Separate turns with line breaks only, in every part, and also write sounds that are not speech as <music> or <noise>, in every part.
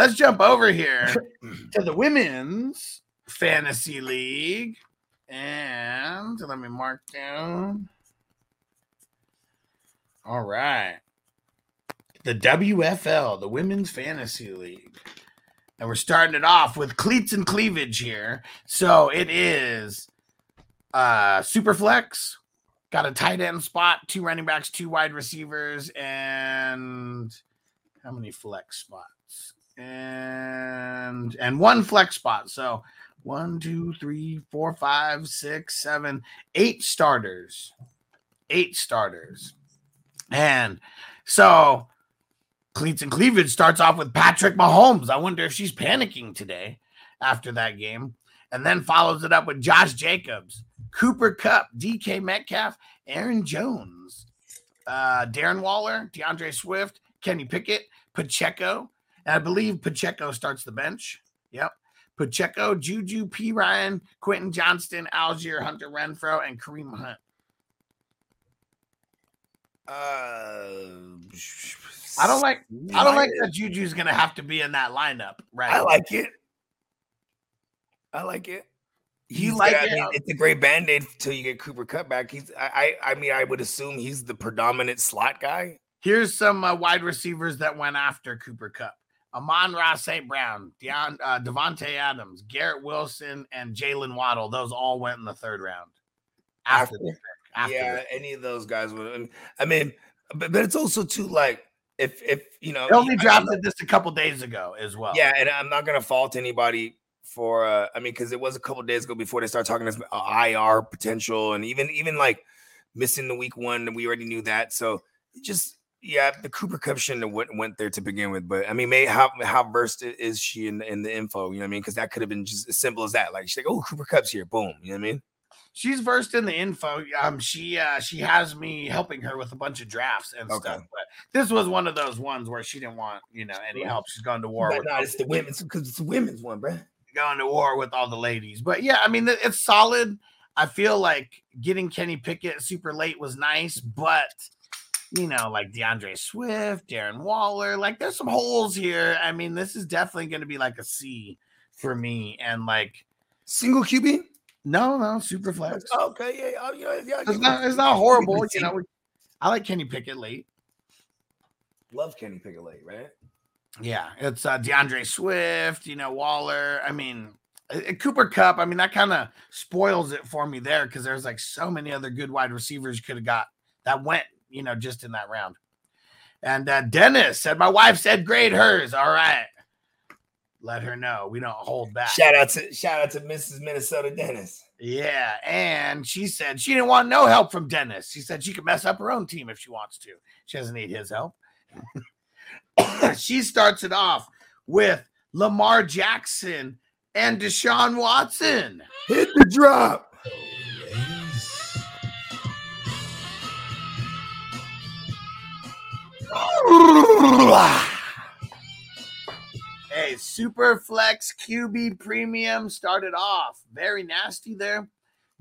let's jump over here <laughs> to the women's fantasy league. And let me mark down. All right. The WFL, the Women's Fantasy League. And we're starting it off with cleats and cleavage here. So it is uh super flex, got a tight end spot, two running backs, two wide receivers, and how many flex spots? And and one flex spot. So one, two, three, four, five, six, seven, eight starters. Eight starters. And so Cleats and Cleavage starts off with Patrick Mahomes. I wonder if she's panicking today after that game. And then follows it up with Josh Jacobs, Cooper Kupp, DK Metcalf, Aaron Jones, uh, Darren Waller, DeAndre Swift, Kenny Pickett, Pacheco. And I believe Pacheco starts the bench. Yep. Pacheco, Juju, P. Ryan, Quentin Johnston, Allgeier, Hunter Renfrow, and Kareem Hunt.
Uh,
I don't like. I don't like that Juju's gonna have to be in that lineup, right?
I like it. I like it.
You
He's
like
got- I
it?
mean, it's a great band aid till you get Cooper Cut back. He's. I. I I mean, I would assume he's the predominant slot guy.
Here's some uh, wide receivers that went after Cooper Kupp. Amon-Ra St. Brown, Deon, uh, Davante Adams, Garrett Wilson, and Jaylen Waddle. Those all went in the third round. After, the after
yeah, any of those guys would. I mean, but, but it's also too like if if you know
They only drafted this a couple days ago as well.
Yeah, and I'm not gonna fault anybody for uh I mean, because it was a couple days ago before they started talking this uh, IR potential and even even like missing the week one, we already knew that. So just yeah, the Cooper Kupp shouldn't have went, went there to begin with. But I mean, may how how versed is she in the, in the info? You know what I mean? Because that could have been just as simple as that. Like she's like, oh, Cooper Kupp's here, boom. You know what I mean?
she's versed in the info. Um, she uh, she has me helping her with a bunch of drafts and
Okay.
stuff. But this was one of those ones where she didn't want you know any help. She's going to war
But
with
no, it's the women's because it's the women's one, bro.
going to war with all the ladies. But yeah, I mean, it's solid. I feel like getting Kenny Pickett super late was nice, but you know, like DeAndre Swift, Darren Waller, like there's some holes here. I mean, this is definitely going to be like a C for me. And like,
Single QB.
no, no, super flex. <laughs>
Okay, yeah, oh, yeah, yeah.
It's not, it's not horrible.
Good
You
team.
know, I like Kenny Pickett late.
Love Kenny Pickett late, right?
Yeah, it's uh, DeAndre Swift, you know, Waller. I mean, uh, Cooper Kupp. I mean, that kind of spoils it for me there because there's like so many other good wide receivers you could have got that went, you know, just in that round. And uh, Dennis said, My wife said, grade hers. All right. Let her know. We don't hold back.
Shout out to shout out to Mrs. Minnesota Dennis.
Yeah. And she said she didn't want no help from Dennis. She said she could mess up her own team if she wants to. She doesn't need his help. <coughs> she starts it off with Lamar Jackson and Deshaun Watson.
Hit the drop.
Hey, Super Flex QB Premium started off very nasty there.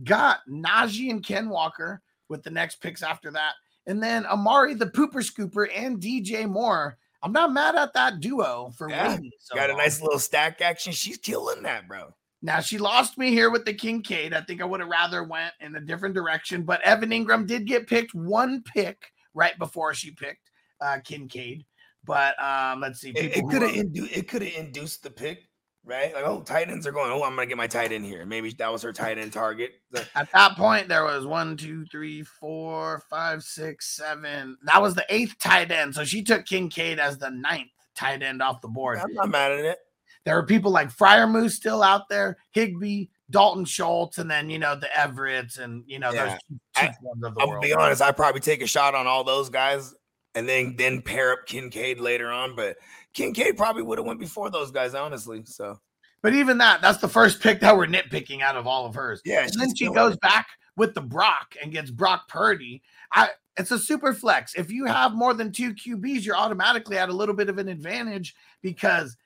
Got Najee and Ken Walker with the next picks after that. And then Amari the Pooper Scooper and DJ Moore. I'm not mad at that duo for
Yeah,
waiting. so
Got a
long.
nice little stack action. She's killing that, bro.
Now she lost me here with the Kincaid. I think I would have rather went in a different direction, but Evan Engram did get picked one pick right before she picked uh, Kincaid. But um, let's see.
It, it could have indu- it could have induced the pick, right? Like, oh, tight ends are going. Oh, I'm gonna get my tight end here. Maybe that was her tight end target.
At that point, there was one, two, three, four, five, six, seven. That was the eighth tight end. So she took Kincaid as the ninth tight end off the board.
I'm not mad at it.
There are people like Freiermuth still out there, Higbee, Dalton Schultz, and then you know the Everetts and you know
Yeah.
those two,
I-
two ones of the
I'm
world.
gonna be honest. I probably take a shot on all those guys, and then then pair up Kincaid later on. But Kincaid probably would have went before those guys, honestly. So
But even that, that's the first pick that we're nitpicking out of all of hers.
yeah,
And then she goes
it.
back with the Brock and gets Brock Purdy. I it's a super flex. If you have more than two QBs, you're automatically at a little bit of an advantage because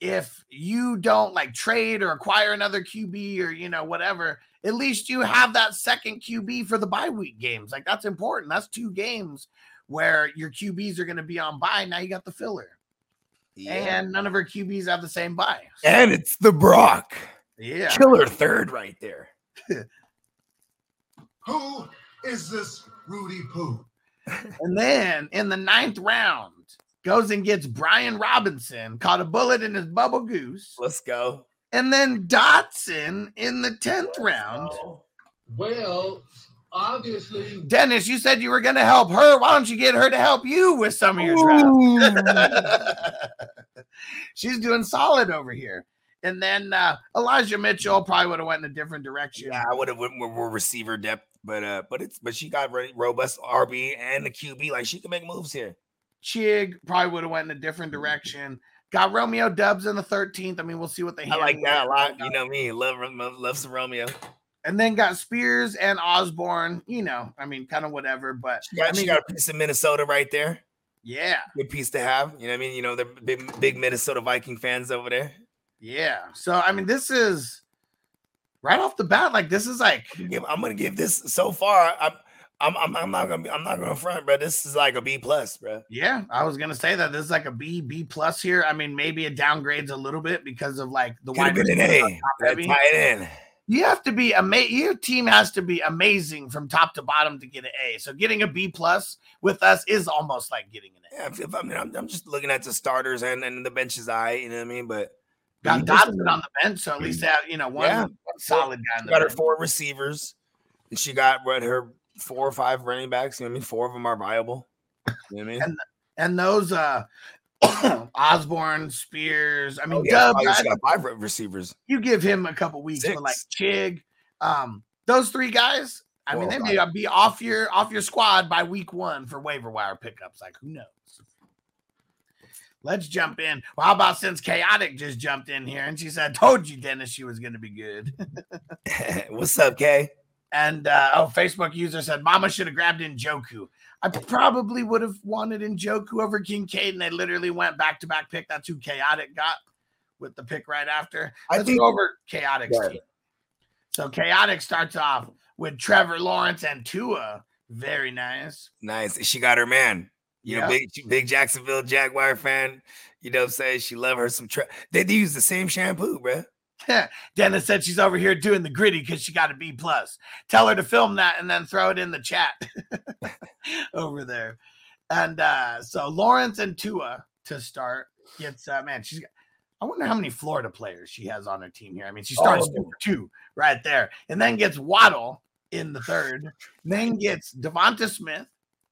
if you don't like trade or acquire another QB or you know whatever, at least you have that second QB for the bye week games. Like that's important. That's two games where your QBs are going to be on buy. Now you got the filler. Yeah. and none of her QBs have the same buy.
And it's the Brock.
Yeah.
Killer third right there. <laughs>
Who is this Rudy Poo? <laughs>
And then in the ninth round, goes and gets Brian Robinson, caught a bullet in his bubble goose.
Let's go.
And then Dotson in the 10th round.
Well, obviously,
Dennis, you said you were going to help her. Why don't you get her to help you with some of your draft? <laughs> She's doing solid over here. And then uh, Elijah Mitchell probably would have went in a different direction.
Yeah, I would have went more, more receiver depth, but uh, but it's but she got re- robust RB and the QB. Like she can make moves here.
Chig probably would have went in a different direction. Got Romeo Doubs in the 13th. I mean, we'll see what they have.
I like that a lot. You know me, love love, love some Romeo.
And then got Spears and Osborne. You know, I mean, kind of whatever. But
got,
I mean,
got a piece of Minnesota right there.
yeah,
Good piece to have. You know what I mean? You know the big big Minnesota Viking fans over there.
yeah. So I mean, this is right off the bat. Like this is like
I'm gonna give this so far. I'm I'm I'm, I'm not gonna be, I'm not gonna front, bro. This is like a B plus, bro.
Yeah, I was gonna say that this is like a B, B plus here. I mean, maybe it downgrades a little bit because of like the
Could
wide
been an
receivers
A.
on top
That
heavy.
tight end.
You have to be amazing. Your team has to be amazing from top to bottom to get an A. So getting a B plus with us is almost like getting an A.
Yeah, if, if, I mean, I'm, I'm just looking at the starters and, and the benches. I, you know what I mean. But
Got Dotson on the bench, so at least they have you know one,
Yeah.
one solid guy in
She
the
got her four receivers, and she got what her four or five running backs. You know what I mean? Four of them are viable. You know what I mean?
And And those uh <coughs> Osborne, Spears, I mean,
Oh, yeah,
Dub,
Tigers
I-
got five receivers.
you give him a couple weeks, but like Chig, um, those three guys, I mean, they may be off your off your squad by week one for waiver wire pickups. Like, who knows? Let's jump in. Well, how about since Chaotic just jumped in here and she said, "Told you, Dennis, she was going to be good." <laughs>
What's up, Kay?
And uh, oh, Facebook user said, "Mama should have grabbed Njoku." I probably would have wanted Njoku over Kincaid, and they literally went back to back pick. That's who Chaotic got with the pick right after.
I
Let's
think-
over Chaotic's
Yeah.
team. So Chaotic starts off with Trevor Lawrence and Tua. Very nice.
Nice. She got her man. You
Yeah.
know, big big Jacksonville Jaguar fan. You know what I'm saying? She love her some tre- they do use the same shampoo, bruh. <laughs>
Dennis said she's over here doing the gritty because she got a B plus. Tell her to film that and then throw it in the chat <laughs> over there. And uh, so Lawrence and Tua to start gets uh, man. She's got, I wonder how many Florida players she has on her team here. I mean, she starts
Oh.
two two right there, and then gets Waddle in the third. Then <laughs> gets Devonta Smith,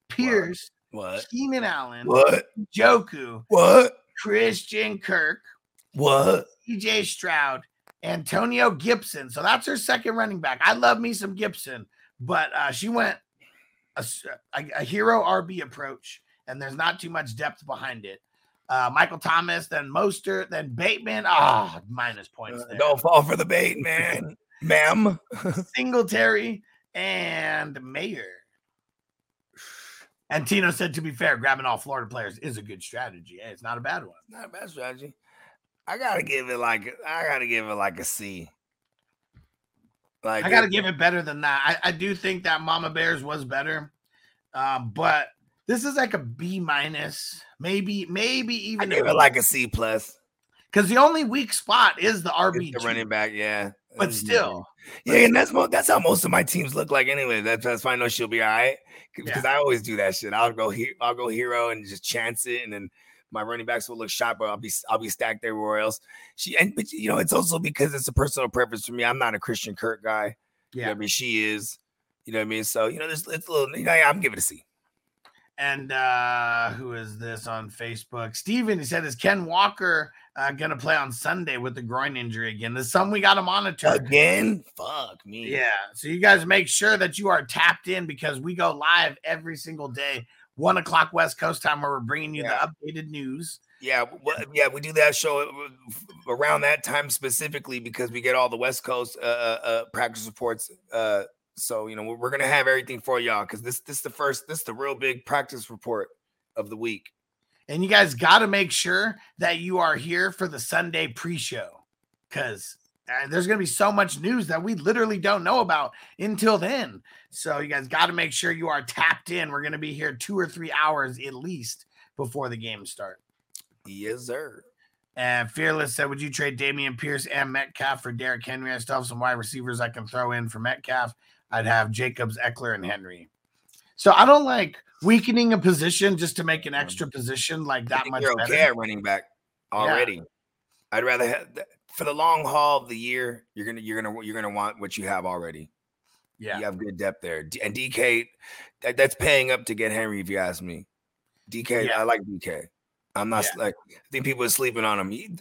Pierce,
What?
Keenan Allen,
What?
Joku,
What?
Christian Kirk,
What?
CJ Stroud, Antonio Gibson. So that's her second running back. I love me some Gibson, but uh, she went a a hero RB approach, and there's not too much depth behind it. Uh, Michael Thomas, then Mostert, then Bateman. Ah, minus points there.
Don't fall for the bait, man. Ma'am. <laughs>
Singletary and Mayer. And Tino said, to be fair, grabbing all Florida players is a good strategy. Hey, it's not a bad one.
Not a bad strategy. I gotta give it like I gotta give it like a C. Like
I got to
it-
give it better than that. I, I do think that Mama Bears was better, um, but this is like a B minus, maybe, maybe even I
give it like a C plus.
because the only weak spot is the RB.
The running back, yeah.
but still,
yeah, and that's mo- that's how most of my teams look like anyway. That's that's why I know she'll be all right because I always do that shit. I'll go here, I'll go hero and just chance it, and then my running backs will look sharp, but I'll be I'll be stacked everywhere else. She and but you know it's also because it's a personal preference for me. I'm not a Christian Kirk guy. You know
yeah.
I mean, she is. You know what I mean? So, you know, there's it's a little, you know, yeah, I'm giving it a C.
And uh, who is this on Facebook? Steven, he said, is Ken Walker uh, going to play on Sunday with the groin injury again? There's something we got to monitor.
Again? Fuck me.
Yeah. So you guys make sure that you are tapped in because we go live every single day, one o'clock West Coast time, where we're bringing you
Yeah.
the updated news.
Yeah, wha- yeah, we do that show uh, around that time specifically because we get all the West Coast uh, uh, uh, practice reports. Uh, so you know we're, we're gonna have everything for y'all because this this is the first this is the real big practice report of the week.
And you guys got to make sure that you are here for the Sunday pre-show because uh, there's going to be so much news that we literally don't know about until then. So you guys got to make sure you are tapped in. We're going to be here two or three hours at least before the game start.
Yes, sir.
And Fearless said, Would you trade Dameon Pierce and Metcalf for Derrick Henry? I still have some wide receivers I can throw in for Metcalf. I'd have Jacobs, Ekeler, and Henry. So I don't like weakening a position just to make an extra position like that much
you're
better.
okay at running back already. I'd rather have th- for the long haul of the year. You're gonna you're gonna you're gonna want what you have already.
Yeah.
You have good depth there, and DK that, that's paying up to get Henry. If you ask me, DK,
Yeah.
I like DK. I'm not like I think people are sleeping on him. He,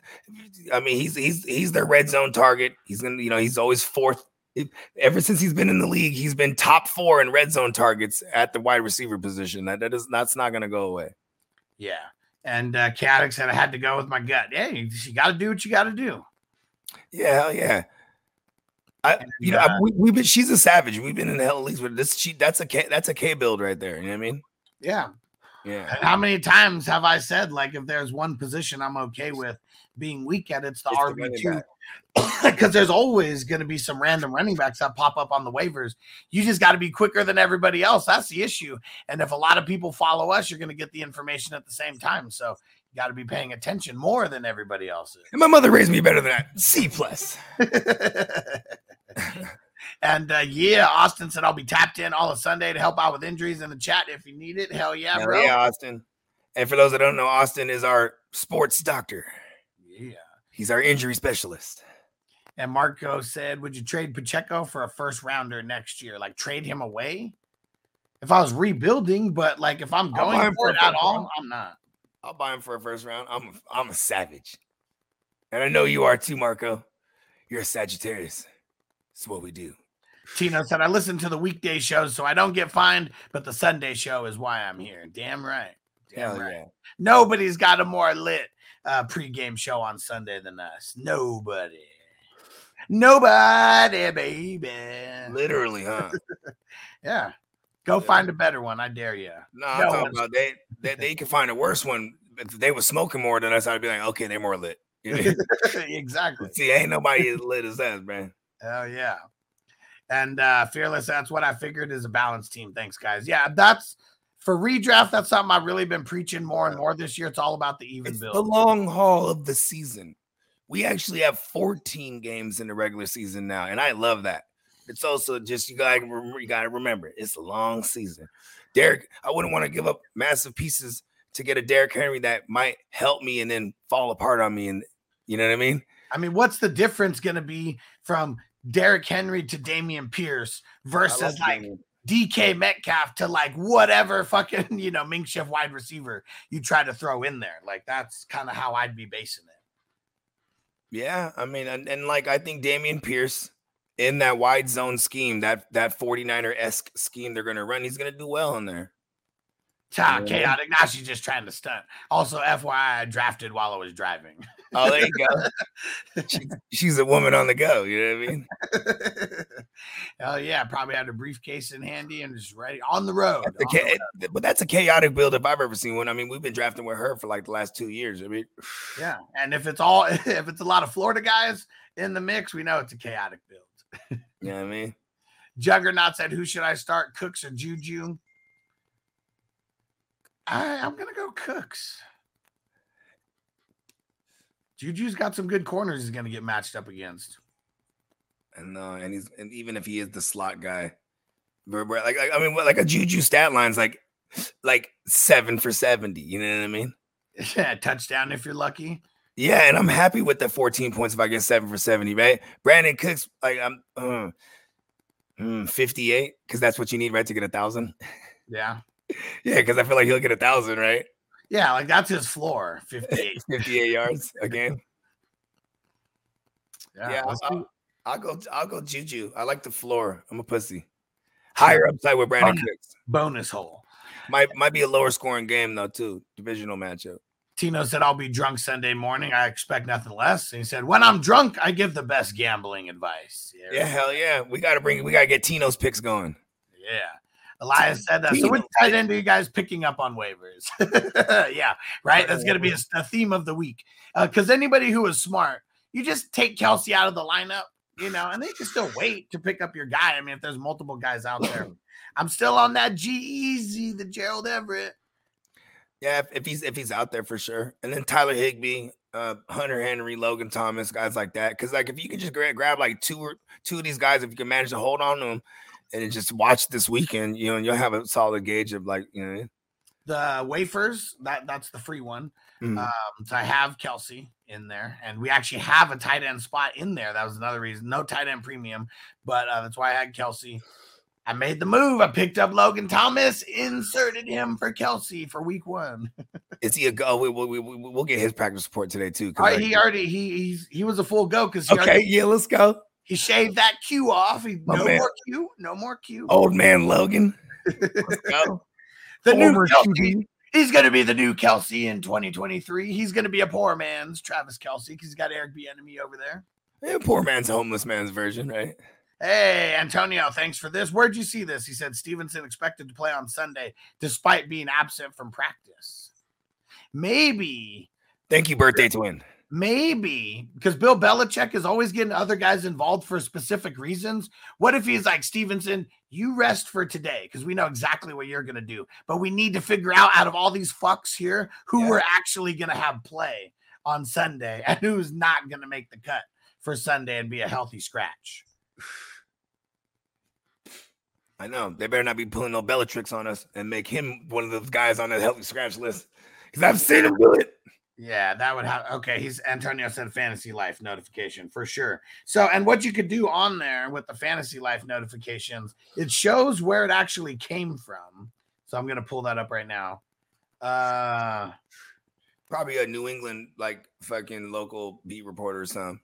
I mean, he's he's he's their red zone target. He's gonna you know he's always fourth. It- Ever since he's been in the league, he's been top four in red zone targets at the wide receiver position. That that is that's not gonna go away.
Yeah. And uh Chaotic said I had to go with my gut. Hey, you gotta do what you gotta do.
Yeah, hell yeah. I, you know,
uh,
I, we, we've been. She's a savage. We've been in the hell leagues with this. She, that's a K. That's a K build right there. You know what I mean?
Yeah.
Yeah.
And how many times have I said, like, if there's one position I'm okay with being weak at, it's the
It's RB2.
because <laughs> there's always going to be some random running backs that pop up on the waivers. You just got to be quicker than everybody else. That's the issue. And if a lot of people follow us, you're going to get the information at the same time. So got to be paying attention more than everybody else
And my mother raised me better than that. C plus. <laughs>
and uh, yeah, Austin said I'll be tapped in all of Sunday to help out with injuries in the chat if you need it. Hell yeah,
Hell
bro.
yeah, Austin. And for those that don't know, Austin is our sports doctor.
yeah.
He's our injury specialist.
And Marco said, Would you trade Pacheco for a first rounder next year? Like trade him away? If I was rebuilding, but like if I'm going for it at all. I'm not.
I'll buy him for a first round. I'm a, I'm a savage, and I know you are too, Marco. You're a Sagittarius. It's what we do.
Tino said, I listen to the weekday shows so I don't get fined, but the Sunday show is why I'm here. Damn right. Damn
Hell
right.
yeah.
Nobody's got a more lit uh, pregame show on Sunday than us. Nobody. Nobody, baby.
Literally, huh? <laughs>
Yeah. Go find a better one. I dare you.
No, I'm
No
talking about they, they they can find a worse one. If they were smoking more than us, I'd be like, okay, they're more lit. <laughs> <laughs>
exactly.
See, ain't nobody as lit as us, man.
Oh yeah. And uh fearless, that's what I figured is a balanced team. Thanks, guys. Yeah, that's for redraft. That's something I've really been preaching more and more this year. It's all about the even
It's the long haul of the season. We actually have 14 games in the regular season now, and I love that. It's also just you gotta you gotta remember it's a long season. Derek, I wouldn't want to give up massive pieces to get a Derrick Henry that might help me and then fall apart on me, and you know what I mean?
I mean, what's the difference going to be from Derrick Henry to Dameon Pierce versus like DK Metcalf to like whatever fucking <laughs> you know Mink Chef wide receiver you try to throw in there? Like that's kind of how I'd be basing it.
Yeah, I mean, and, and like I think Damian Pierce in that wide zone scheme, that that 49er esque scheme they're gonna run, he's gonna do well in there. Yeah.
chaotic. Now she's just trying to stunt. Also, FYI, I drafted while I was driving.
Oh, there you go. <laughs> She, she's a woman on the go. You know what I mean? <laughs>
Hell yeah, probably had a briefcase in handy and just ready on the road.
The
on the
cha- it- but that's a chaotic build if I've ever seen one. I mean, we've been drafting with her for like the last two years. I mean, <sighs>
Yeah, and if it's all <laughs> if it's a lot of Florida guys in the mix, we know it's a chaotic build. <laughs>
you know what I mean?
Juggernaut said, "Who should I start, Cooks or Juju?" I, I'm gonna go Cooks. Juju's got some good corners. He's gonna get matched up against.
And uh, and he's and even if he is the slot guy, like I I mean, like a Juju stat line's like like seven for seventy. You know what I mean? <laughs>
Yeah, touchdown if you're lucky.
Yeah, and I'm happy with the 14 points if I get seven for 70, right? Brandin Cooks, like I'm uh, mm, 58, because that's what you need, right? To get a thousand.
Yeah, <laughs>
Yeah, because I feel like he'll get a thousand, right?
yeah, like that's his floor. 58. <laughs>
58 yards again. <laughs>
Yeah,
Yeah,
let's
I'll. I'll go. I'll go Juju. I like the floor. I'm a pussy. Higher upside with Brandin
Fun.
Cooks.
bonus hole.
Might might be a lower scoring game though too. Divisional matchup.
Tino said, I'll be drunk Sunday morning. I expect nothing less. And he said, When I'm drunk, I give the best gambling advice.
Yeah, hell yeah. We gotta bring. We gotta get Tino's picks going.
Yeah. Elias said that. So,
Tino.
which tight end are you guys picking up on waivers? <laughs> yeah, right. That's going to be a, a theme of the week. Uh, because anybody who is smart, you just take Kelce out of the lineup, you know, and they can still wait to pick up your guy. I mean, if there's multiple guys out there, I'm still on that G Easy, the Gerald Everett.
Yeah, if, if he's if he's out there for sure. And then Tyler Higbee. uh, Hunter Henry, Logan Thomas, guys like that. Because like if you can just grab, grab like two or two of these guys, if you can manage to hold on to them and just watch this weekend, you know, and you'll have a solid gauge of like you know.
The wafers that that's the free one.
Mhm.
Um, so I have Kelce in there, and we actually have a tight end spot in there. That was another reason. No tight end premium, but uh, that's why I had Kelce. I made the move. I picked up Logan Thomas, inserted him for Kelce for week one.
Is he a go? We, we, we, we'll get his practice report today too.
All right,
like-
he already he he's, he was a full go because
okay,
already-
yeah, let's go.
he shaved that Q off. He, no
man.
more Q, no more Q.
Old man Logan. <laughs> Let's go.
the new
Former Kelce.
He's going to be the new Kelce in 2023. He's going to be a poor man's Travis Kelce because he's got Eric Bieniemy over there.
Yeah, poor man's homeless man's version, right?
Hey, Antonio, thanks for this. Where'd you see this? He said Stevenson expected to play on Sunday despite being absent from practice. Maybe,
Thank you, birthday twin.
maybe because Bill Belichick is always getting other guys involved for specific reasons. What if he's like, Stevenson, you rest for today because we know exactly what you're going to do, but we need to figure out out of all these fucks here who
Yeah.
we're actually going to have play on Sunday and who's not going to make the cut for Sunday and be a healthy scratch. <sighs>
I know they better not be pulling no Bellatrix on us and make him one of those guys on that healthy scratch list because I've seen him do it.
Yeah, that would have okay. He's Antonio said fantasy life notification for sure. So, and what you could do on there with the fantasy life notifications, it shows where it actually came from. So I'm gonna pull that up right now. Uh
Probably a New England like fucking local beat reporter or something.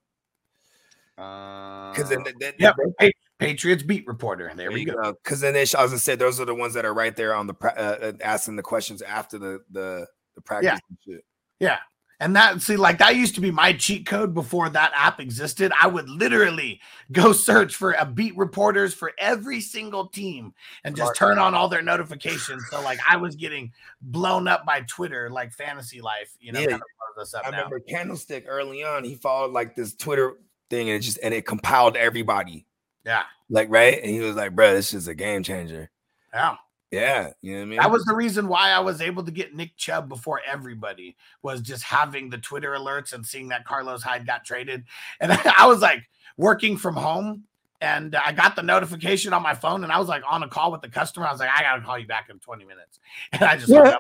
Because
Because then, then,
yep, Pa- Patriots beat reporter. There we go.
Because then they, sh- I said, those are the ones that are right there on the uh, uh, asking the questions after the the the practice
Yeah.
and shit.
Yeah. And that see, like that used to be my cheat code before that app existed. I would literally go <laughs> search for a beat reporters for every single team and just turn on all their notifications. So like I was getting blown up by Twitter, like fantasy life, you know,
Yeah.
kind of us up
I
now.
remember Candlestick early on. He followed like this Twitter thing and it just and it compiled everybody.
Yeah.
Like right, and he was like, "Bro, this is a game changer."
Yeah.
Yeah, you know what I mean.
That was the reason why I was able to get Nick Chubb before everybody was just having the Twitter alerts and seeing that Carlos Hyde got traded. And <laughs> I was like working from home and I got the notification on my phone and I was like on a call with the customer. I was like, I got to call you back in 20 minutes. <laughs> And I just
Yeah.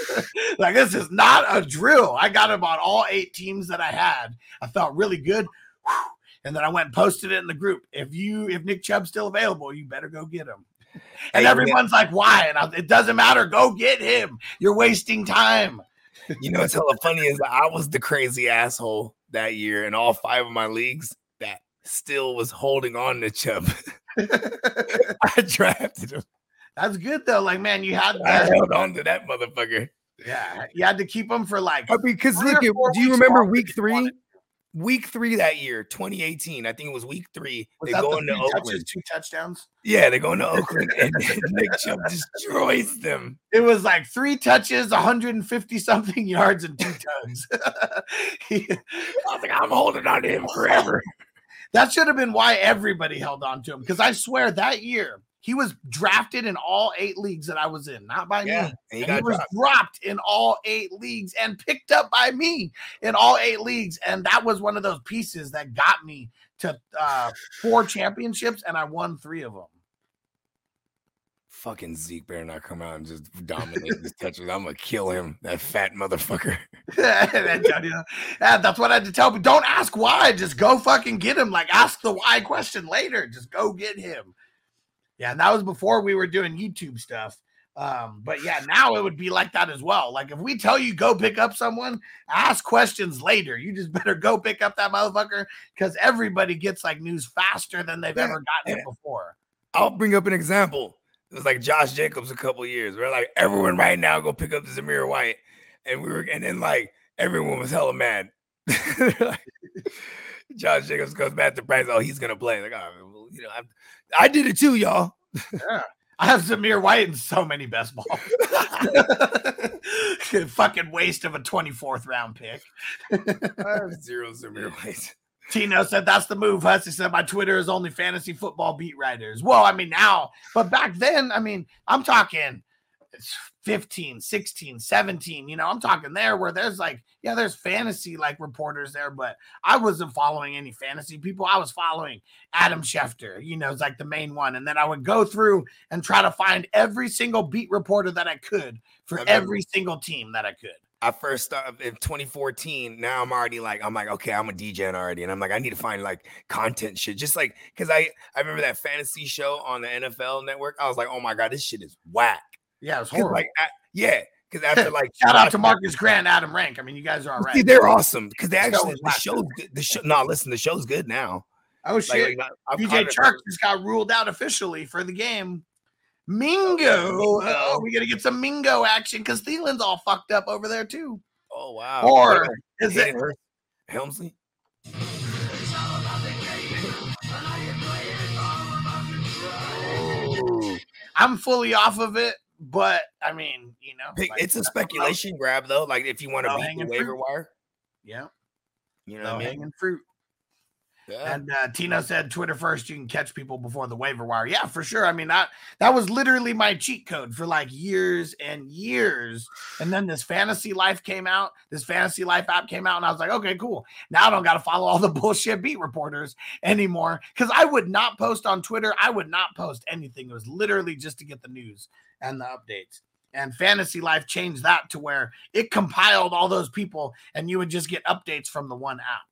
<laughs>
like, this is not a drill. I got him on all eight teams that I had. I felt really good. Whew. And then I went and posted it in the group. If you, if Nick Chubb's still available, you better go get him. And
Hey,
everyone's like, why? And I, it doesn't matter. Go get him. You're wasting time.
you know what's hella funny is I was the crazy asshole that year in all five of my leagues that still was holding on to Chubb. <laughs> I drafted him.
That's good though. Like, man, you had
I held on to that motherfucker.
Yeah, you had to keep him for like.
Because look, do you remember week three? Week three that year, 2018. I think it was week three.
Was
they go into
three touches,
Oakland.
two touchdowns?
Yeah, they go into <laughs> Oakland and Nick Chubb destroys them.
It was like three touches, 150 something <laughs> yards, and two tugs. <laughs>
I was like, I'm holding on to him forever.
that should have been why everybody held on to him. Because I swear that year he was drafted in all eight leagues that I was in, not by
Yeah,
me.
he
And he was
dropped.
dropped in all eight leagues and picked up by me in all eight leagues. And that was one of those pieces that got me to uh, four championships, and I won three of them.
Fucking Zeke better not come out and just dominate these touches. I'm gonna kill him, that fat motherfucker. <laughs> <laughs>
That's what I had to tell people. Don't ask why. Just go fucking get him. Like, ask the why question later. Just go get him. Yeah, and that was before we were doing YouTube stuff. Um, but yeah, now it would be like that as well. Like, if we tell you go pick up someone, ask questions later. You just <laughs> better go pick up that motherfucker because everybody gets like news faster than they've
Yeah,
ever gotten it before.
I'll bring up an example. It was like Josh Jacobs a couple years. We're like, everyone right now go pick up Zamir White. And we were, and then like everyone was hella mad. <laughs> Like, <laughs> Josh Jacobs goes back to practice. Oh, he's gonna play. Like, oh, you know, I, I did it too, y'all. Yeah.
I have Zamir White in so many best balls. <laughs> <laughs> fucking waste of a 24th round pick.
I have <laughs> zero Zamir White.
Tino said that's the move. Hussey said my Twitter is only fantasy football beat writers. Well, I mean now, but back then, I mean, I'm talking it's 15, 16, 17. You know, I'm talking there where there's like, yeah, there's fantasy like reporters there, but I wasn't following any fantasy people. I was following Adam Schefter, you know, it's like the main one. And then I would go through and try to find every single beat reporter that I could for
I
every single team that I could.
I first started in 2014. Now I'm already like, I'm like, okay, I'm a DJ already. And I'm like, I need to find like content shit. Just like, cause I, I remember that fantasy show on the NFL network. I was like, oh my God, this shit is whack.
Yeah, it was horrible.
Like, I- yeah. Cause after <laughs> like,
Shout out to Marcas Grant, Adam Rank. I mean, you guys are all
See, they're awesome because they
The
actually the good. The show, no, listen, the show's good now.
Oh
Like,
shit!
like, I've
DJ Chark just got ruled out officially for the game. Oh, Mingo.
Mingo.
Oh, we gotta get some Mingo action because Thielen's all fucked up over there too.
Oh wow.
Or is it
Helmsley?
I'm fully off of it, but I mean, you know, like,
it's a speculation grab though. Like if you want to beat the waiver
fruit.
wire,
Yeah,
you know I mean?
hanging fruit.
Yeah.
And uh, Tino said, "Twitter first, you can catch people before the waiver wire." Yeah, for sure. I mean, that that was literally my cheat code for like years and years. And then this Fantasy Life came out. This Fantasy Life app came out, and I was like, "Okay, cool. Now I don't got to follow all the <laughs> bullshit beat reporters anymore." Because I would not post on Twitter. I would not post anything. It was literally just to get the news and the updates. And Fantasy Life changed that to where it compiled all those people, and you would just get updates from the one app.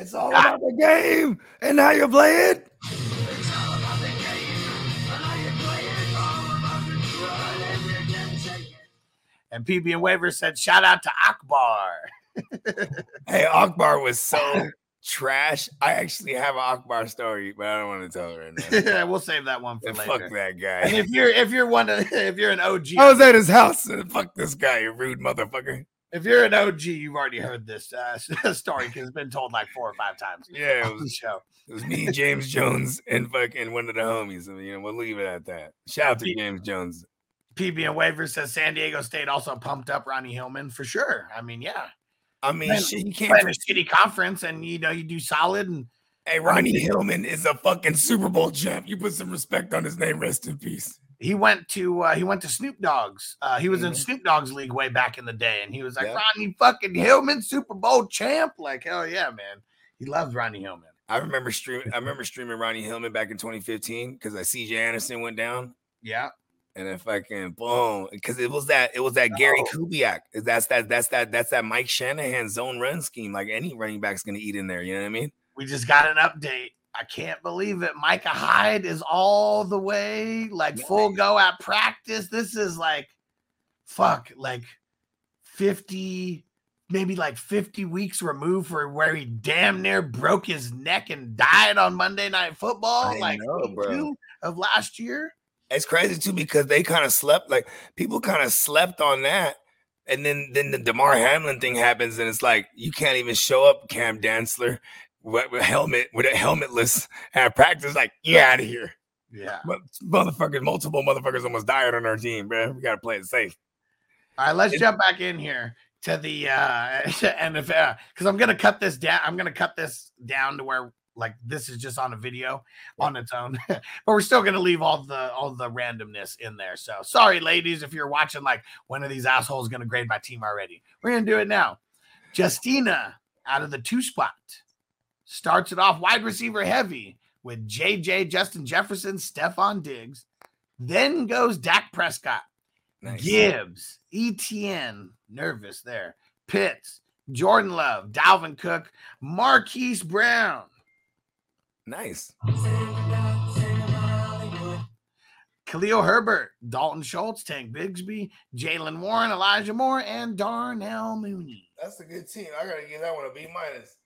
It's all about the game and how you play it.
And PB and Waver said, shout out to Akbar. <laughs>
Hey, Akbar was so trash. I actually have an Akbar story, but I don't want to tell it right now. <laughs>
we'll save that one for
And
later.
fuck that
And
guy.
if you're if you're one of <laughs> if you're an OG,
I was at his house and fuck this guy, you rude motherfucker.
If you're an OG, you've already heard this uh, <laughs> story because it's been told like four or five times
Yeah, it
on the
was,
show.
it was me, James Jones, and fucking one of the homies. So, you know, we'll leave it at that. Shout out to James Jones.
PB and Waver says San Diego State also pumped up Ronnie Hillman for sure. I mean, yeah,
I mean,
Man,
shit, you can't.
playing a shitty conference and you know you do solid and
Hey, Ronnie Hillman is a fucking Super Bowl champ. You put some respect on his name. Rest in peace.
He went to uh, he went to Snoop Dogg's. Uh, he was in
Mhm.
Snoop Dogg's league way back in the day, and he was like
Yeah.
Ronnie fucking Hillman, Super Bowl champ. Like hell yeah, man. He loves Ronnie Hillman.
I remember streaming. I remember streaming Ronnie Hillman back in 2015 because I CJ Anderson went down.
Yeah,
and then fucking boom, because it was that it was that Gary
Oh.
Kubiak. That's that that's that that's that Mike Shanahan zone run scheme. Like any running back's gonna eat in there. You know what I mean?
we just got an update. I can't believe it. Micah Hyde is all the way like full go at practice. This is like fuck, like 50, maybe like 50 weeks removed for where he damn near broke his neck and died on Monday night football,
I
like
know,
of last year.
It's crazy too because they kind of slept. Like people kind of slept on that. And then, then the Damar Hamlin thing happens, and it's like you can't even show up, Cam Dantzler, with, with helmet with a helmetless at practice. Like, yeah, out of here,
Yeah.
Mo- motherfuckers. Multiple motherfuckers almost died on our team, bro. We gotta play it safe.
All right, let's
It-
jump back in here to the uh <laughs> NFL because I'm gonna cut this down. I'm gonna cut this down to where like this is just on a video on its own, <laughs> but we're still gonna leave all the all the randomness in there. So sorry, ladies, if you're watching like one of these assholes gonna grade my team already. We're gonna do it now. Justina out of the two spot starts it off wide receiver heavy with JJ, Justin Jefferson, Stefon Diggs. Then goes Dak Prescott.
Nice.
Gibbs, ETN, nervous there. Pitts, Jordan Love, Dalvin Cook, Marquise Brown,
Nice.
Khalil Herbert, Dalton Schultz, Tank Bigsby, Jaylen Warren, Elijah Moore, and Darnell Mooney.
That's a good team. I gotta give that one a B minus.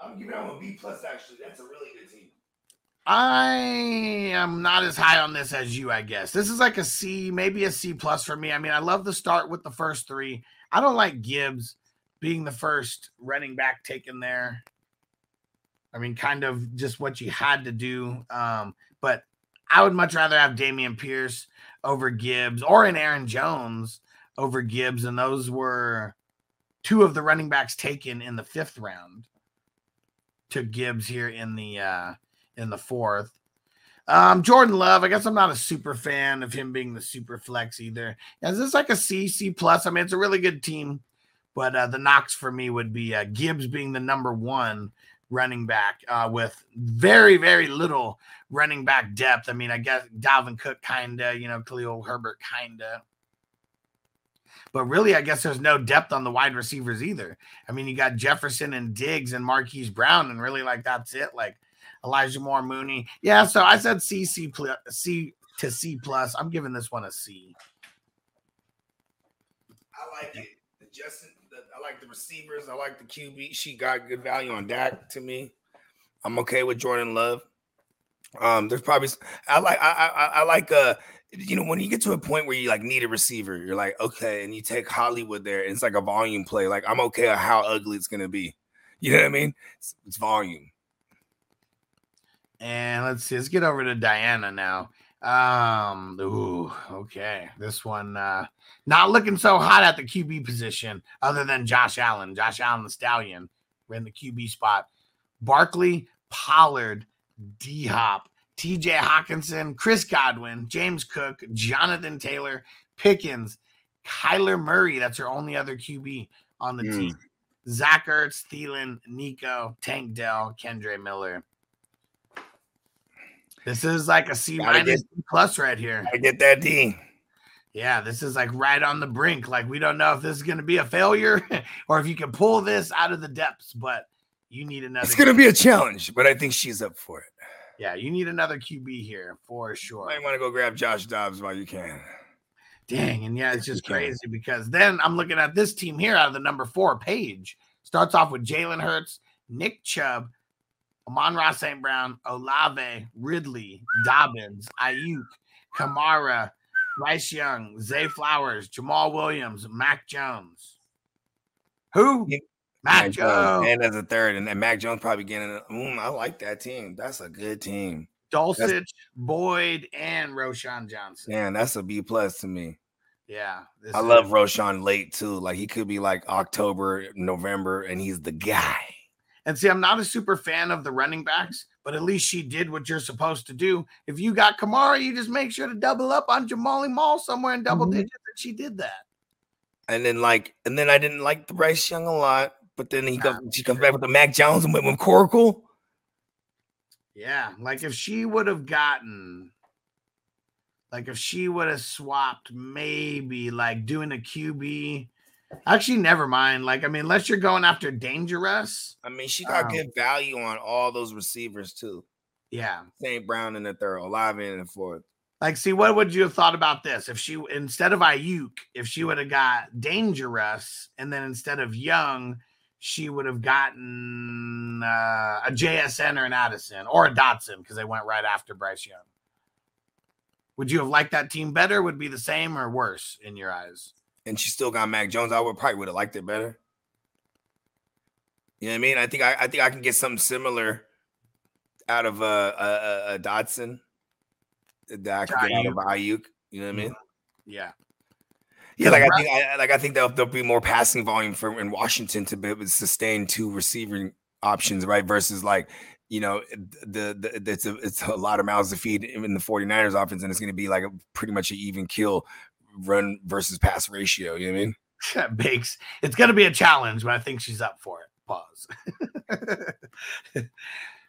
I'm giving one a B plus. Actually, that's a really good team.
I am not as high on this as you, I guess. This is like a C, maybe a C plus for me. I mean, I love the start with the first three. I don't like Gibbs being the first running back taken there. I mean, kind of just what you had to do. Um, but I would much rather have Dameon Pierce over Gibbs or an Aaron Jones over Gibbs. And those were two of the running backs taken in the fifth round. Took Gibbs here in the uh in the fourth. Um, Jordan Love, I guess I'm not a super fan of him being the super flex either. Is this like a C, C plus? I mean, it's a really good team, but uh, the knocks for me would be uh, Gibbs being the number one running back uh, with very, very little running back depth. I mean, I guess Dalvin Cook kind of, you know, Khalil Herbert kind of. But really, I guess there's no depth on the wide receivers either. I mean, you got Jefferson and Diggs and Marquise Brown, and really, like, that's it. Like, Elijah Moore, Mooney. Yeah, so I said C, C, plus, C to C plus. I'm giving this one a C.
I like it. The Justin, the, I like the receivers. I like the QB. She got good value on Dak to me. I'm okay with Jordan Love. Um, there's probably I like I I, I like uh you know when you get to a point where you like need a receiver, you're like okay, and you take Hollywood there, and it's like a volume play. Like I'm okay with how ugly it's gonna be. You know what I mean? It's, it's volume.
And let's see, let's get over to Diana now. Um, ooh, okay. This one uh not looking so hot at the QB position, other than Josh Allen. Josh Allen the stallion. We're in the QB spot. Barkley, Pollard, D Hop, TJ Hockenson, Chris Godwin, James Cook, Jonathan Taylor, Pickens, Kyler Murray. That's her only other QB on the
Mm.
team. Zach Ertz, Thielen, Nico, Tank Dell, Kendre Miller. This is like a C minus plus right here.
I get that D.
Yeah, this is like right on the brink. Like we don't know if this is going to be a failure <laughs> or if you can pull this out of the depths, but you need another.
It's gonna be a challenge, but I think she's up for it.
Yeah, you need another QB here for sure.
I want to go grab Josh Dobbs while you can.
Dang, and yeah, it's just crazy because then I'm looking at this team here out of the number four page. Starts off with Jalen Hurts, Nick Chubb, Amon-Ra St. Brown, Olave, Ridley, Dobbins, Aiyuk, Kamara, Bryce Young, Zay Flowers, Jamaal Williams, Mac Jones. Who?
Nick-
Mac Jones.
and as a third, and, and Mac Jones probably getting. A, mm, I like that team. That's a good team.
Dulcich, Boyd, and Roschon Johnson.
Man, that's a B plus to me.
Yeah.
I love Roschon late too. Like he could be like October, November, and he's the guy.
And see, I'm not a super fan of the running backs, but at least she did what you're supposed to do. If you got Kamara, you just make sure to double up on Jamali Mall somewhere in double
Mhm.
digits, and she did that.
And then like, and then I didn't like the Bryce Young a lot, but then he comes, she comes back with the Mac Jones and went with Coracle.
Yeah, like if she would have gotten, like if she would have swapped, maybe like doing a QB. Actually, never mind. Like, I mean, unless you're going after dangerous,
I mean, she got
Um,
good value on all those receivers too.
yeah.
St. Brown in the third, Olave in the fourth.
Like, see, what would you have thought about this if she instead of Aiyuk, if she would have got dangerous, and then instead of Young, she would have gotten uh, a JSN or an Addison or a Dotson because they went right after Bryce Young. Would you have liked that team better? Would it be the same or worse in your eyes?
and she still got Mac Jones, I would probably would have liked it better. You know what I mean? I think I, I think I can get something similar out of a, a, a Dotson that I can get out of Aiyuk. You know what I mean?
Yeah.
Yeah, like I think I like I think there'll, there'll be more passing volume for in Washington to be able to sustain two receiving options, right? Versus like you know the, the it's a it's a lot of mouths to feed in the 49ers offense, and it's going to be like a pretty much an even kill run versus pass ratio. You know what I mean? <laughs>
Bakes. It's going to be a challenge, but I think she's up for it. Pause. <laughs>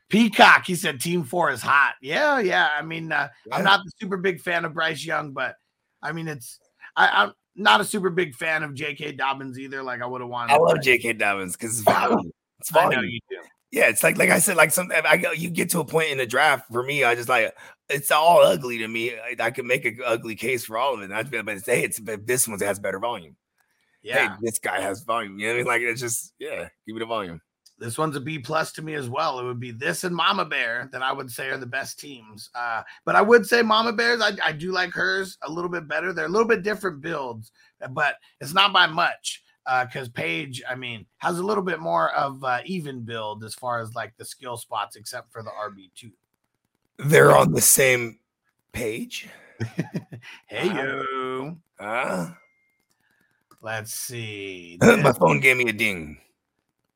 Peacock, he said team four is hot. Yeah, yeah. I mean, uh, I'm not the super big fan of Bryce Young, but I mean, it's, I, I'm not a super big fan of J.K. Dobbins either. Like, I would have wanted.
I love J.K. Dobbins because it's volume. It's <laughs>
I know
volume.
you do.
Yeah, it's like like I said, like some I go you get to a point in the draft for me, I just like it's all ugly to me. I, I can make an ugly case for all of it. And I feel but hey, it's but this one has better volume.
Yeah.
Hey, this guy has volume. You know what I mean? Like it's just yeah, give me the volume.
This one's a B plus to me as well. It would be this and Mama Bear that I would say are the best teams. Uh, but I would say Mama Bears, I, I do like hers a little bit better. They're a little bit different builds, but it's not by much. Because uh, Paige, I mean, has a little bit more of uh, even build as far as like the skill spots, except for the RB two.
They're on the same page. <laughs>
hey yo.
Uh,
Let's see. <laughs>
my phone gave me a ding.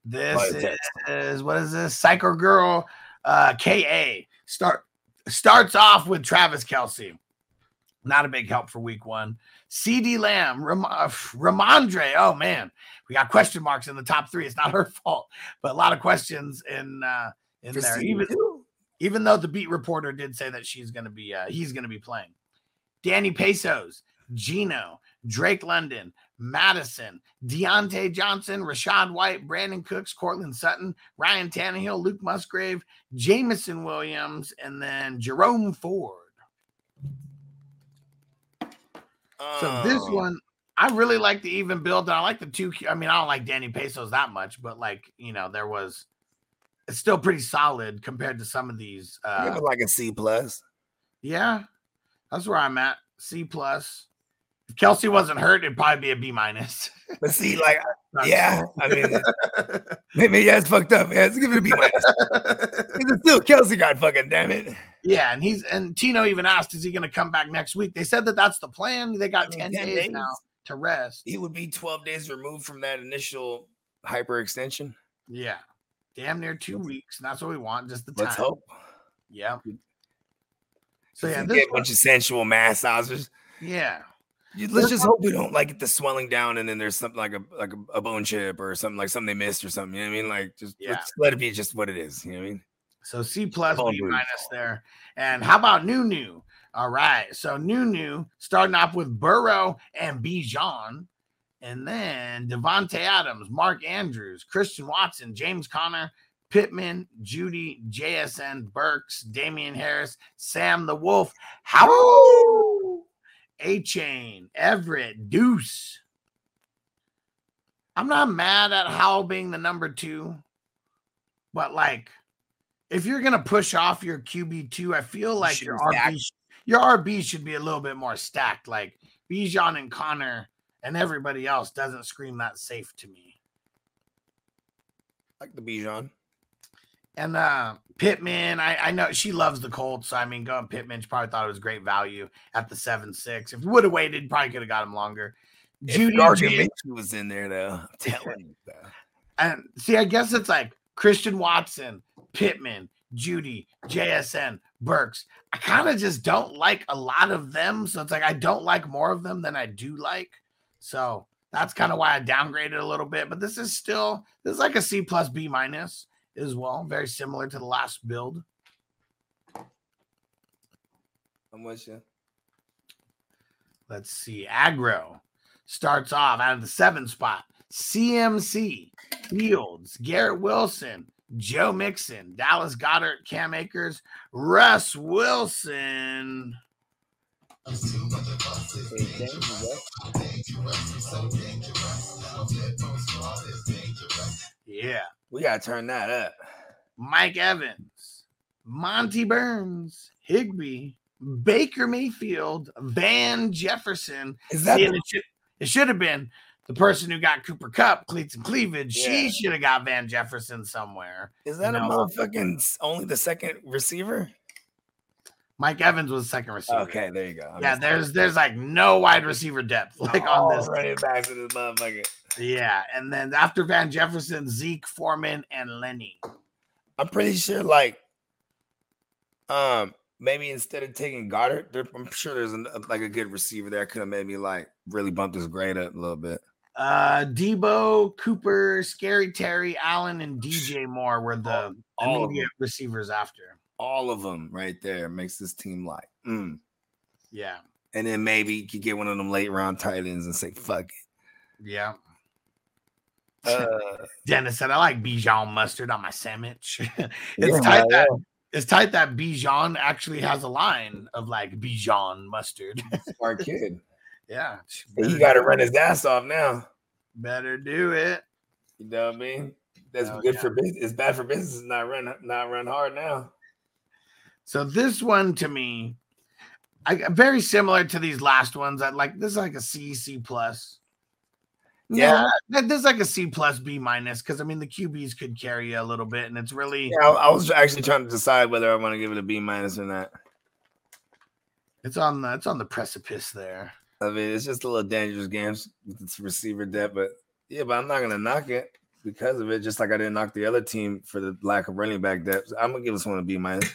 This
text.
is what is this? Psycho Girl uh KA start starts off with Travis Kelce. Not a big help for week one. CeeDee Lamb, Ram- uh, Rhamondre. Oh man, we got question marks in the top three. It's not her fault, but a lot of questions in uh in
For
there. Even even though the beat reporter did say that she's going to be uh, he's going to be playing danny pesos gino drake london madison diontae johnson rachaad white brandin cooks courtland sutton ryan Tannehill, luke musgrave jameson williams and then jerome ford so this
Oh.
one i really like the even build i like the two i mean i don't like danny pesos that much but like you know there was it's still pretty solid compared to some of these uh
like a C plus.
Yeah, that's where I'm at. C plus. If Kelce wasn't hurt, it'd probably be a B minus. <laughs>
But see, like, <laughs> yeah, I mean, <laughs> maybe yeah, it's fucked up. Yeah, let's give it a B minus. It's still Kelce got fucking damn it.
yeah, and he's and Tino even asked, is he going to come back next week? They said that that's the plan. They got
I mean,
ten
10
days,
days.
now to rest.
He would be 12 days removed from that initial hyperextension.
Yeah, damn near two weeks. And that's what we want. Just the time.
Let's hope.
Yeah. So yeah, this
get a bunch of sensual massagers.
yeah,
Let's just hope we don't like get the swelling down and then there's something like a like a, a bone chip or something like something they missed or something. You know what I mean? Like just
Yeah.
let it be just what it is. You know what I mean?
So C plus, B minus there. And how about New New? All right. So New New starting off with Burrow and Bijan. And then Davante Adams, Mark Andrews, Christian Watson, James Conner, Pittman, Jeudy, JSN, Burks, Damien Harris, Sam the Wolf, How A Chain, Everett, Deuce. I'm not mad at Howell being the number two, but like if you're gonna push off your QB two, I feel like your RB your RB should be a little bit more stacked. Like Bijan and Conner and everybody else doesn't scream that safe to me.
Like the Bijan.
And uh Pittman, I, I know she loves the Colts, so I mean going Pittman, she probably thought it was great value at the seven six. If you would have waited, probably could have got him longer.
Jeudy, Gardner
J-
Minshew was in there though. I'm <laughs> telling you. though.
and see, I guess it's like Christian Watson, Pittman, Jeudy, JSN, Burks. I kind of just don't like a lot of them. So it's like I don't like more of them than I do like. So that's kind of why I downgraded a little bit. But this is still this is like a C plus B minus as well. Very similar to the last build.
I'm with you.
Let's see. Aggro starts off out of the seven spot. CMC, Fields, Garrett Wilson, Joe Mixon, Dallas Goedert, Cam Akers, Russ Wilson. Yeah.
We gotta turn that up.
Mike Evans, Monty Burns, Higbee, Baker Mayfield, Van Jefferson,
Is that
See,
the-
it, should, it should have been the person who got Cooper Kupp, cleats and cleavage.
Yeah.
She should have got Van Jefferson somewhere.
is that a
No.
motherfucking only the second receiver?
Mike Evans was second receiver.
Okay, there you go. I
Yeah, there's there's like no wide receiver depth like on this.
running backs in this motherfucker.
Yeah, and then after Van Jefferson, Zeke, Foreman, and Lenny.
I'm pretty sure, like, um, maybe instead of taking Goedert, I'm sure there's an, like a good receiver there. Could have maybe like really bumped his grade up a little bit.
Uh Deebo, Cooper, Scary Terry, Allen, and DJ Moore were the
all of
immediate receivers after.
All of them right there makes this team like, mm.
Yeah,
and then maybe you could get one of them late round tight ends and say, fuck it. yeah. Uh, <laughs>
Dennis said, I like Bijan mustard on my sandwich. <laughs> it's
yeah,
tight
yeah.
that it's tight that Bijan actually has a line of like Bijan mustard.
smart <laughs> kid.
yeah.
He got to run his ass off now.
Better do it.
You know what I mean? That's
Oh,
good
yeah.
for business. It's bad for business. Not run, not run hard now.
So this one to me, I very similar to these last ones. I like this is like a C C plus.
Yeah.
Yeah, this is like a C plus B minus because I mean the QBs could carry you a little bit, and it's really
Yeah, I, I was actually trying to decide whether I want to give it a B minus or not.
it's on the it's on the precipice there.
I mean, it's just a little dangerous game with its receiver depth, but yeah, but I'm not gonna knock it because of it. Just like I didn't knock the other team for the lack of running back depth. I'm gonna give this one a B minus.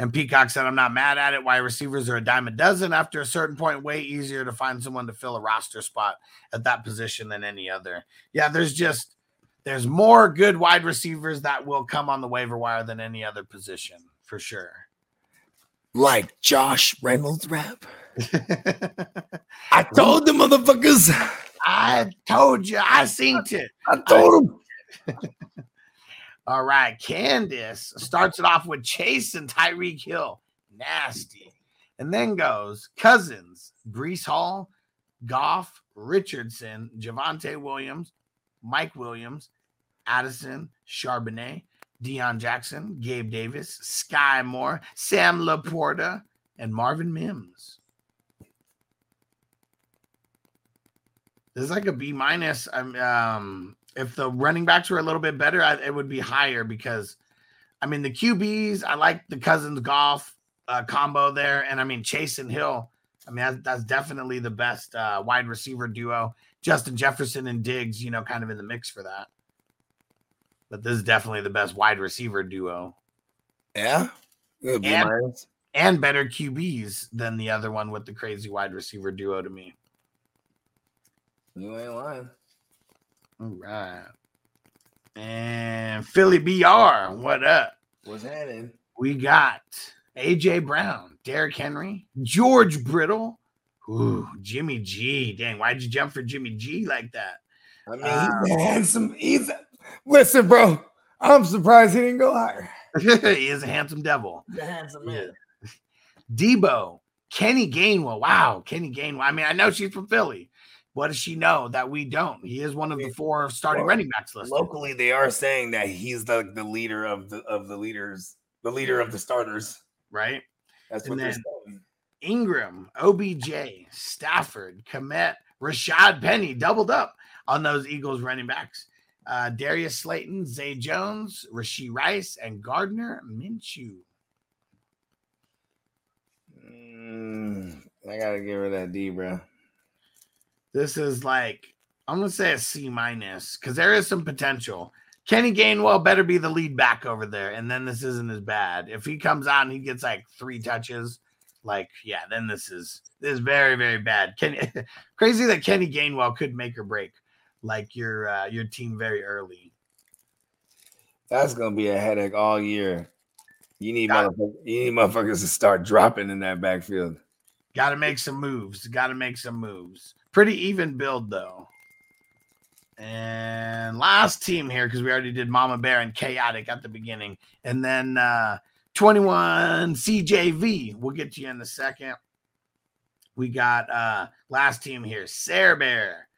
And Peacock said, I'm not mad at it. Wide receivers are a dime a dozen. After a certain point, way easier to find someone to fill a roster spot at that position than any other. Yeah, there's just there's more good wide receivers that will come on the waiver wire than any other position for sure.
Like Josh Reynolds rap. <laughs> I told the motherfuckers.
I told you, I seen it.
I told them. <laughs>
All right, Candace starts it off with Chase and Tyreek Hill, nasty, and then goes Cousins, Breece Hall, Goff, Richardson, Javonte Williams, Mike Williams, Addison, Charbonnet, Deion Jackson, Gabe Davis, Sky Moore, Sam Laporta, and Marvin Mims. This is like a B minus. I'm um if the running backs were a little bit better, I, it would be higher because I mean the QBs, I like the Cousins Goff uh, combo there, and I mean Chase and Hill. I mean that's, that's definitely the best uh, wide receiver duo. Justin Jefferson and Diggs, you know, kind of in the mix for that. But this is definitely the best wide receiver duo
Yeah.
And-
minus.
and better QBs than the other one with the crazy wide receiver duo to me.
You ain't lying.
All right. And Philly BR, what up?
What's happening?
We got AJ Brown, Derrick Henry, George Kittle, ooh, Jimmy G. Dang, why'd you jump for Jimmy G like that?
I mean,
Um,
he's a handsome. He's a, listen, bro. I'm surprised he didn't go higher. <laughs>
he is a handsome devil.
He's a handsome
man. Deebo, Kenny Gainwell. Wow, Kenny Gainwell. I mean, I know she's from Philly. What does she know that we don't? He is one of the four starting
Well,
running backs listed.
Locally, they are saying that he's the, the leader of the of the leaders, the leader of the starters.
right?
That's
And
what they're saying.
Ingram, OBJ, Stafford, Kmet, Rashad Penny doubled up on those Eagles running backs. Uh, Darius Slayton, Zay Jones, Rashee Rice, and Gardner Minshew.
Mm, I gotta give her that D, bro.
This is like, I'm going to say a C minus because there is some potential. Kenny Gainwell better be the lead back over there, and then this isn't as bad. If he comes out and he gets like three touches, like yeah, then this is this is very very bad. Kenny, <laughs> crazy that Kenny Gainwell could make or break like your uh, your team very early.
That's gonna be a headache all year. You need
Got
motherfuckers, you need motherfuckers to start dropping in that backfield.
Got to make some moves. Got to make some moves. Pretty even build though. And last team here because we already did Mama Bear and Chaotic at the beginning, and then uh 21 CJV. We'll get to you in a second. We got uh last team here: Sarah Bear,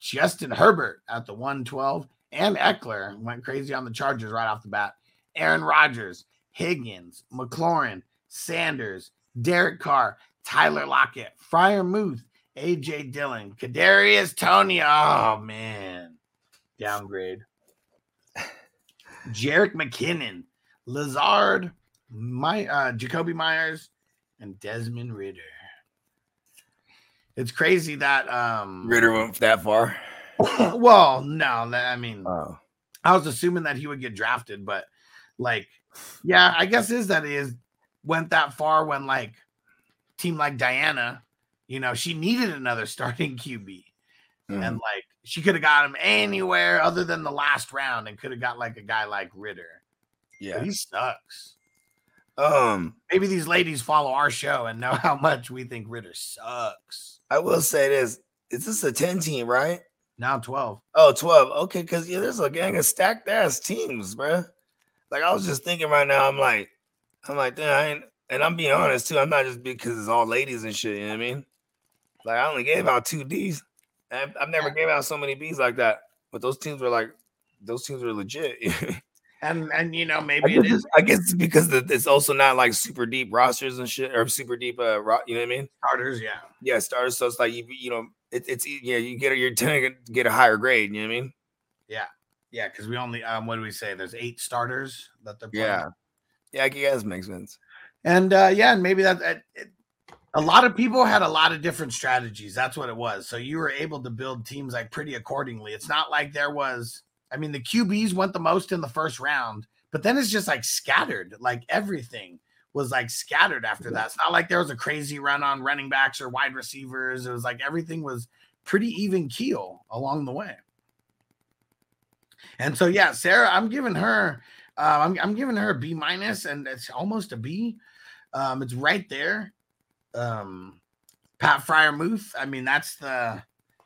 Justin Herbert at the 112, and Ekeler went crazy on the Chargers right off the bat. Aaron Rodgers, Higgins, McLaurin, Sanders, Derek Carr, Tyler Lockett, Freiermuth, AJ Dillon, Kadarius Toney. Oh man, downgrade. <laughs> Jerick McKinnon, Lazard, my uh, Jakobi Meyers, and Desmond Ridder. It's crazy that um
Ridder went that far. <laughs>
well, no, I mean
Oh,
I was assuming that he would get drafted, but like, yeah, I guess is that he is went that far when like team like Diana, you know, she needed another <laughs> starting QB,
Mhm.
and like she could have got him anywhere other than the last round, and could have got like a guy like Ridder. But
yeah.
he sucks.
Um,
Maybe these ladies follow our show and know <laughs> how much we think Ridder sucks.
I will say this: is this a ten team, right?
Now twelve.
Oh, 12. Okay, because yeah, there's a gang of stacked ass teams, bruh. Like I was just thinking right now, I'm like, I'm like, damn, I ain't, and I'm being honest too. I'm not just because it's all ladies and shit. You know what I mean? Like I only gave out two D's. I've, I've never gave out so many B's like that. but those teams were like those teams were legit. <laughs>
And and you know
I
maybe
guess,
it is
I guess because it's also not like super deep rosters and shit or super deep uh ro- you know what I mean?
starters. Yeah,
Yeah, stars. So it's like you you know it, it's yeah you get you're tending to get a higher grade. You know what I mean?
Yeah yeah, because we only um what do we say? There's eight starters that they're playing.
Yeah, yeah. I guess makes sense.
And uh, yeah, and maybe that, that it, a lot of people had a lot of different strategies. That's what it was. So you were able to build teams like pretty accordingly. It's not like there was. I mean, the QBs went the most in the first round, but then it's just like scattered. Like everything was like scattered after that. It's not like there was a crazy run on running backs or wide receivers. It was like everything was pretty even keel along the way. And so yeah, Sarah, I'm giving her. Uh, I'm, I'm giving her a B minus, and it's almost a B. Um, it's right there. Um, Pat Freiermuth. I mean, that's the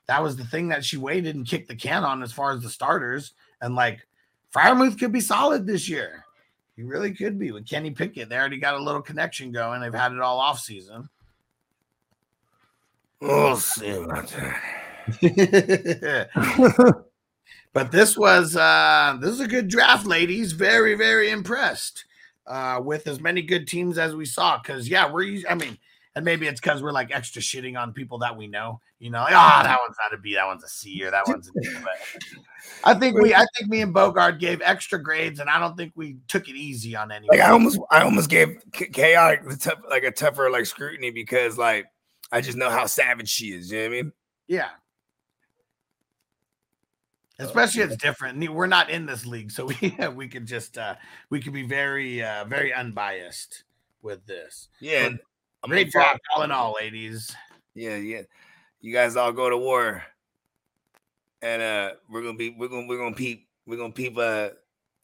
that was the thing that she waited and kicked the can on as far as the starters. And like Freiermuth could be solid this year. He really could be with Kenny Pickett. They already got a little connection going. They've had it all off season.
We'll see about that. <laughs>
but this was uh this is a good draft, ladies. Very, very impressed uh with as many good teams as we saw. Cause yeah, we're I mean, and maybe it's because we're like extra shitting on people that we know, you know, like, oh, that one's not a B, that one's a C, or that one's a D. <laughs> But I think we I think me and Bogard gave extra grades, and I don't think we took it easy on anyone.
Like I almost I almost gave K- chaotic the tough like a tougher like scrutiny because like I just know how savage she is. You know what I mean?
Yeah. Especially it's different. We're not in this league, so <laughs> we we could just uh we could be very uh very unbiased with this.
Yeah. and I'm
Great
gonna
job, all in all, ladies.
Yeah, yeah. You guys all go to war. And uh we're gonna be we're gonna we're gonna peep we're gonna peep uh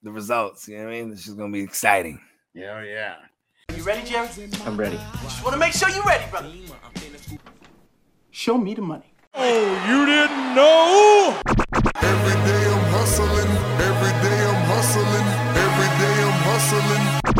the results. You know what I mean? This is gonna be exciting.
Yeah, oh, yeah.
You ready, Jerry?
I'm ready.
Just want to make sure you're ready, brother. Show me the money. Oh, you didn't know?
Every day I'm hustling, every day I'm hustling, every day I'm hustling.